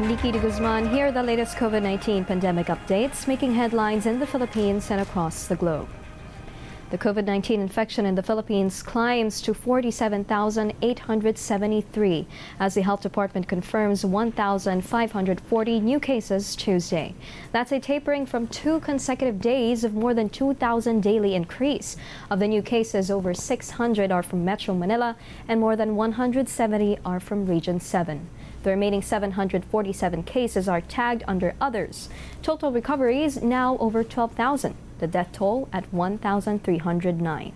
I'm Nikki de Guzman. Here are the latest COVID 19 pandemic updates making headlines in the Philippines and across the globe. The COVID 19 infection in the Philippines climbs to 47,873 as the health department confirms 1,540 new cases Tuesday. That's a tapering from two consecutive days of more than 2,000 daily increase. Of the new cases, over 600 are from Metro Manila and more than 170 are from Region 7. The remaining 747 cases are tagged under others. Total recoveries now over 12,000 the death toll at 1,309.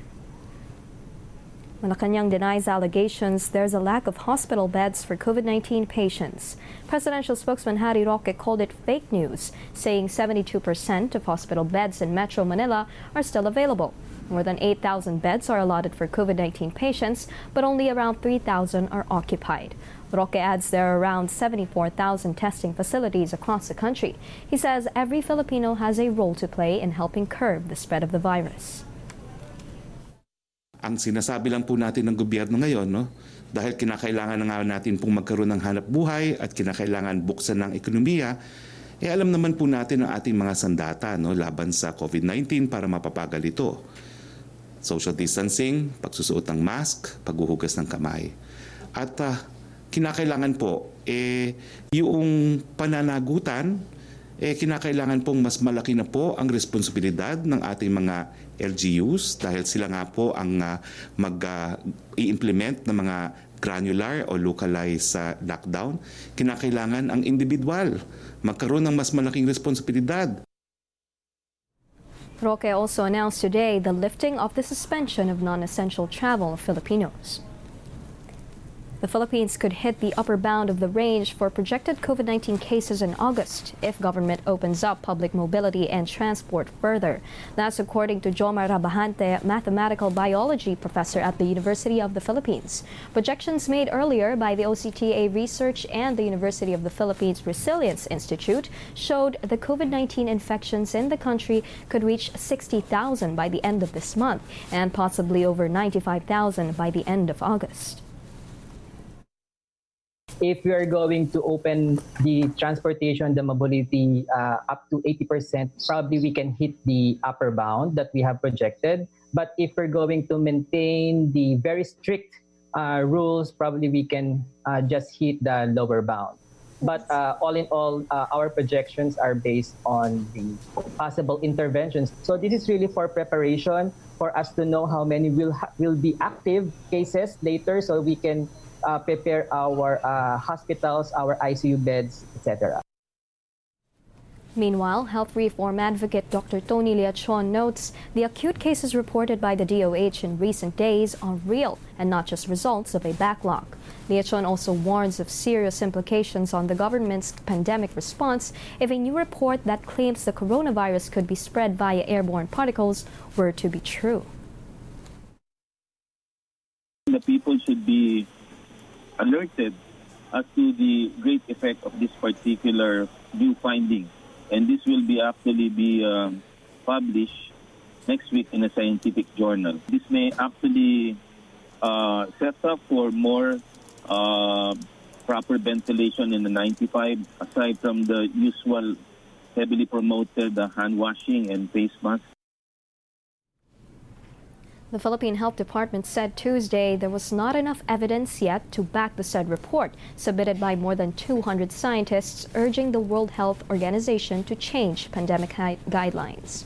Malacanang denies allegations there's a lack of hospital beds for COVID 19 patients. Presidential spokesman Harry Roque called it fake news, saying 72% of hospital beds in Metro Manila are still available. More than 8,000 beds are allotted for COVID 19 patients, but only around 3,000 are occupied. Roque adds there are around 74,000 testing facilities across the country. He says every Filipino has a role to play in helping curb the spread of the virus. Ang sinasabi lang po natin ng gobyerno ngayon, no? dahil kinakailangan na nga natin pong magkaroon ng hanap buhay at kinakailangan buksan ng ekonomiya, eh alam naman po natin ang ating mga sandata no, laban sa COVID-19 para mapapagal ito. Social distancing, pagsusuot ng mask, paghuhugas ng kamay. At uh, kinakailangan po eh yung pananagutan eh kinakailangan pong mas malaki na po ang responsibilidad ng ating mga LGUs dahil sila nga po ang uh, mag-i-implement uh, ng mga granular o localized uh, lockdown. Kinakailangan ang individual magkaroon ng mas malaking responsibilidad. Roque also announced today the lifting of the suspension of non-essential travel of Filipinos. The Philippines could hit the upper bound of the range for projected COVID 19 cases in August if government opens up public mobility and transport further. That's according to Jomar Rabajante, mathematical biology professor at the University of the Philippines. Projections made earlier by the OCTA Research and the University of the Philippines Resilience Institute showed the COVID 19 infections in the country could reach 60,000 by the end of this month and possibly over 95,000 by the end of August if we are going to open the transportation, the mobility uh, up to 80%, probably we can hit the upper bound that we have projected. But if we're going to maintain the very strict uh, rules, probably we can uh, just hit the lower bound. But uh, all in all, uh, our projections are based on the possible interventions. So this is really for preparation for us to know how many will will be active cases later, so we can uh, prepare our uh, hospitals, our ICU beds, etc. Meanwhile, health reform advocate Dr. Tony Leachon notes the acute cases reported by the DOH in recent days are real and not just results of a backlog. Leachon also warns of serious implications on the government's pandemic response if a new report that claims the coronavirus could be spread via airborne particles were to be true. The people should be alerted as to the great effect of this particular new finding. And this will be actually be uh, published next week in a scientific journal. This may actually uh, set up for more uh, proper ventilation in the 95, aside from the usual heavily promoted uh, hand washing and face masks. The Philippine Health Department said Tuesday there was not enough evidence yet to back the said report, submitted by more than 200 scientists urging the World Health Organization to change pandemic guidelines.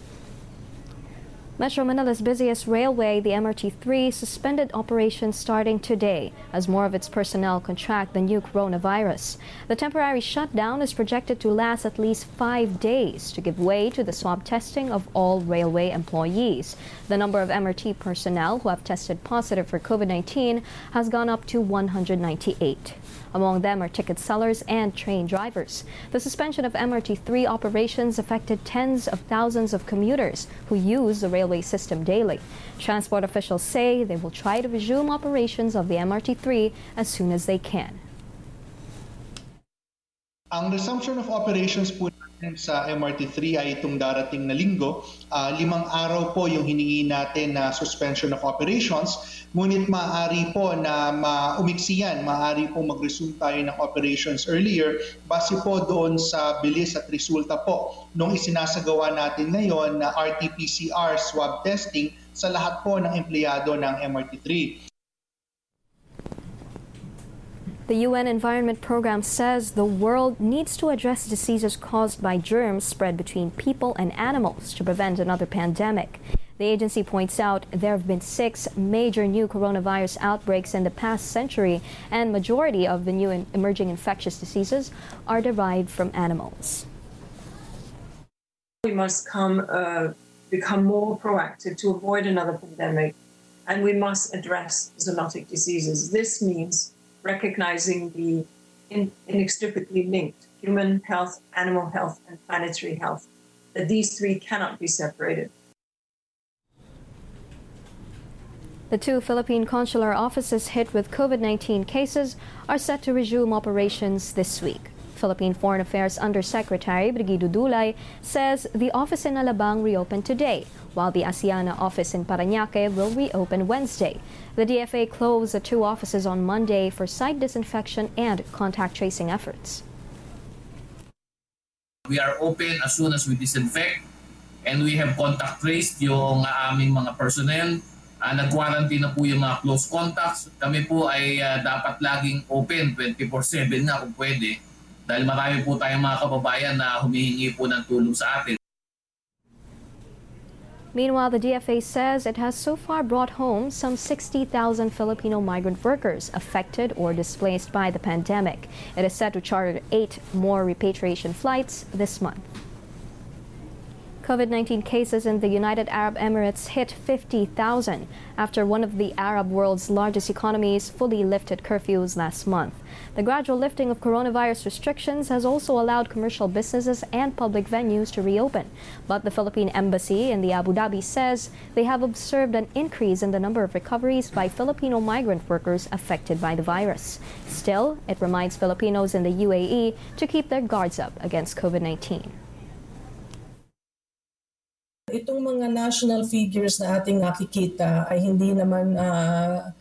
Metro Manila's busiest railway, the MRT3, suspended operations starting today as more of its personnel contract the new coronavirus. The temporary shutdown is projected to last at least five days to give way to the swab testing of all railway employees. The number of MRT personnel who have tested positive for COVID 19 has gone up to 198. Among them are ticket sellers and train drivers. The suspension of MRT3 operations affected tens of thousands of commuters who use the railway system daily. Transport officials say they will try to resume operations of the MRT3 as soon as they can. Ang resumption of operations po sa MRT3 ay itong darating na linggo. Uh, limang araw po yung hiningi natin na suspension of operations. Ngunit maaari po na maumiksi yan, maaari po mag-resume tayo ng operations earlier base po doon sa bilis at resulta po nung isinasagawa natin ngayon na RT-PCR swab testing sa lahat po ng empleyado ng MRT3. The UN Environment Program says the world needs to address diseases caused by germs spread between people and animals to prevent another pandemic. The agency points out there have been six major new coronavirus outbreaks in the past century, and majority of the new emerging infectious diseases are derived from animals. We must come, uh, become more proactive to avoid another pandemic, and we must address zoonotic diseases. This means recognizing the in, inextricably linked human health, animal health, and planetary health, that these three cannot be separated. The two Philippine consular offices hit with COVID 19 cases are set to resume operations this week. Philippine Foreign Affairs Undersecretary Brigido Dulay says the office in Alabang reopened today, while the Aseana office in Parañaque will reopen Wednesday. The DFA closed the two offices on Monday for site disinfection and contact tracing efforts. We are open as soon as we disinfect and we have contact traced yung aming mga personnel. Uh, Nag-quarantine na po yung mga close contacts. Kami po ay uh, dapat laging open 24-7 na kung pwede dahil marami po tayong mga kababayan na humihingi po ng tulong sa atin. Meanwhile, the DFA says it has so far brought home some 60,000 Filipino migrant workers affected or displaced by the pandemic. It is set to charter eight more repatriation flights this month. COVID 19 cases in the United Arab Emirates hit 50,000 after one of the Arab world's largest economies fully lifted curfews last month. The gradual lifting of coronavirus restrictions has also allowed commercial businesses and public venues to reopen. But the Philippine Embassy in the Abu Dhabi says they have observed an increase in the number of recoveries by Filipino migrant workers affected by the virus. Still, it reminds Filipinos in the UAE to keep their guards up against COVID 19. Itong mga national figures na ating nakikita ay hindi naman uh,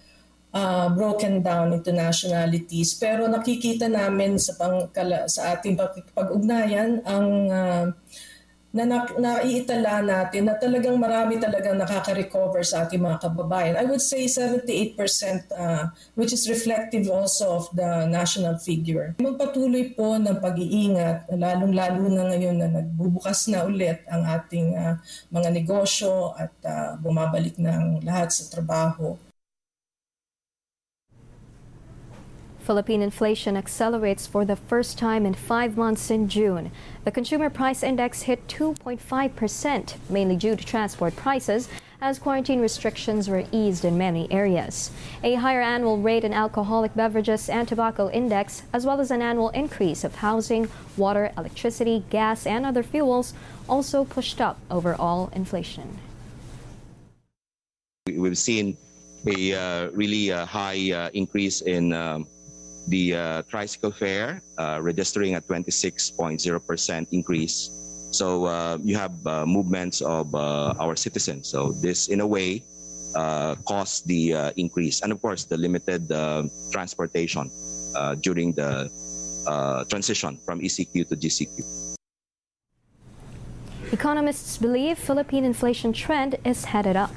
uh, broken down into nationalities. Pero nakikita namin sa pang, sa ating pag-ugnayan ang uh, na, na naiitala natin na talagang marami talagang nakaka-recover sa ating mga kababayan. I would say 78% uh, which is reflective also of the national figure. Magpatuloy po ng pag-iingat, lalong-lalo na ngayon na nagbubukas na ulit ang ating uh, mga negosyo at uh, bumabalik ang lahat sa trabaho. Philippine inflation accelerates for the first time in five months in June. The consumer price index hit 2.5%, mainly due to transport prices, as quarantine restrictions were eased in many areas. A higher annual rate in alcoholic beverages and tobacco index, as well as an annual increase of housing, water, electricity, gas, and other fuels, also pushed up overall inflation. We've seen a uh, really uh, high uh, increase in um, the uh, tricycle fare uh, registering a 26.0% increase. So uh, you have uh, movements of uh, our citizens. So this, in a way, uh, caused the increase, and of course, the limited transportation during the transition from ECQ to GCQ. Economists believe Philippine inflation trend is headed up.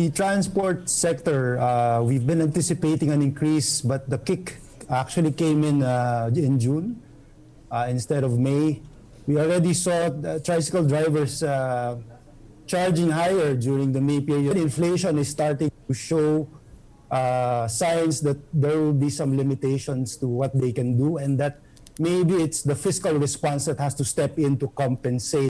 The transport sector, uh, we've been anticipating an increase, but the kick actually came in uh, in June uh, instead of May. We already saw tricycle drivers uh, charging higher during the May period. Inflation is starting to show uh, signs that there will be some limitations to what they can do, and that maybe it's the fiscal response that has to step in to compensate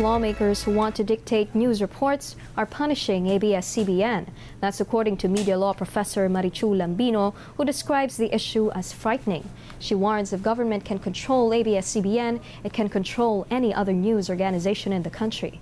lawmakers who want to dictate news reports are punishing ABS-CBN. That's according to media law professor Marichu Lambino, who describes the issue as frightening. She warns if government can control ABS-CBN, it can control any other news organization in the country.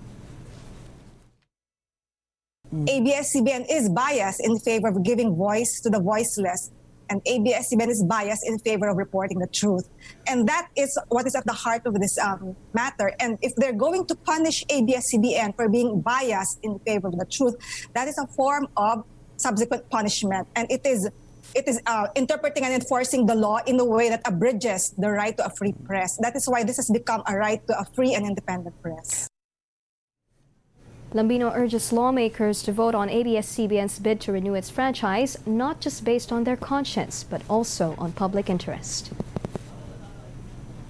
ABS-CBN is biased in favor of giving voice to the voiceless and ABS-CBN is biased in favor of reporting the truth. And that is what is at the heart of this um, matter. And if they're going to punish ABS-CBN for being biased in favor of the truth, that is a form of subsequent punishment. And it is it is uh, interpreting and enforcing the law in a way that abridges the right to a free press. That is why this has become a right to a free and independent press. Lambino urges lawmakers to vote on ABS-CBN's bid to renew its franchise, not just based on their conscience, but also on public interest.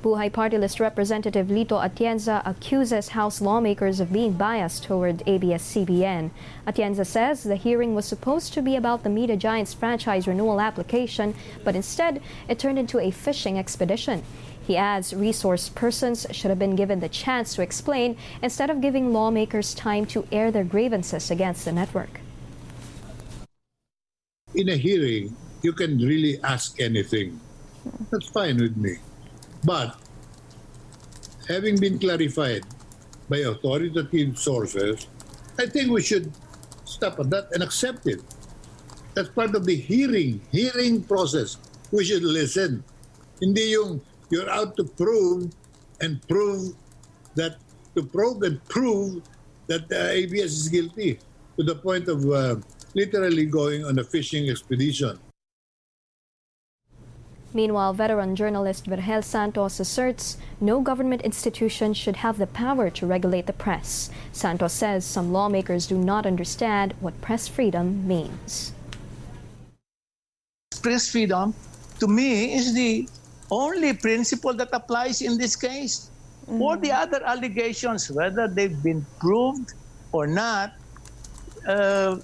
Buhay Party List Representative Lito Atienza accuses House lawmakers of being biased toward ABS-CBN. Atienza says the hearing was supposed to be about the media giant's franchise renewal application, but instead it turned into a fishing expedition. He adds resource persons should have been given the chance to explain instead of giving lawmakers time to air their grievances against the network. In a hearing, you can really ask anything. That's fine with me. But having been clarified by authoritative sources, I think we should stop at that and accept it. That's part of the hearing, hearing process. We should listen. Hindi yung you're out to prove and prove that to probe and prove that uh, ABS is guilty to the point of uh, literally going on a fishing expedition. Meanwhile, veteran journalist Vergel Santos asserts no government institution should have the power to regulate the press. Santos says some lawmakers do not understand what press freedom means. Press freedom, to me, is the only principle that applies in this case. Mm. All the other allegations, whether they've been proved or not, uh,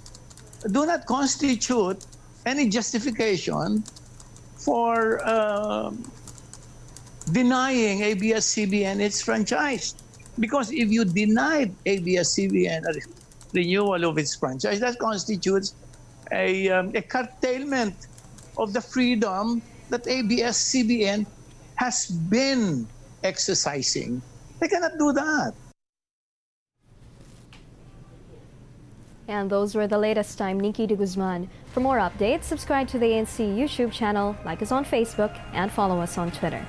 do not constitute any justification for uh, denying ABS-CBN its franchise. Because if you deny ABS-CBN a renewal of its franchise, that constitutes a, um, a curtailment of the freedom that ABS-CBN has been exercising. They cannot do that. And those were the latest. I'm Nikki de Guzman. For more updates, subscribe to the ANC YouTube channel, like us on Facebook, and follow us on Twitter.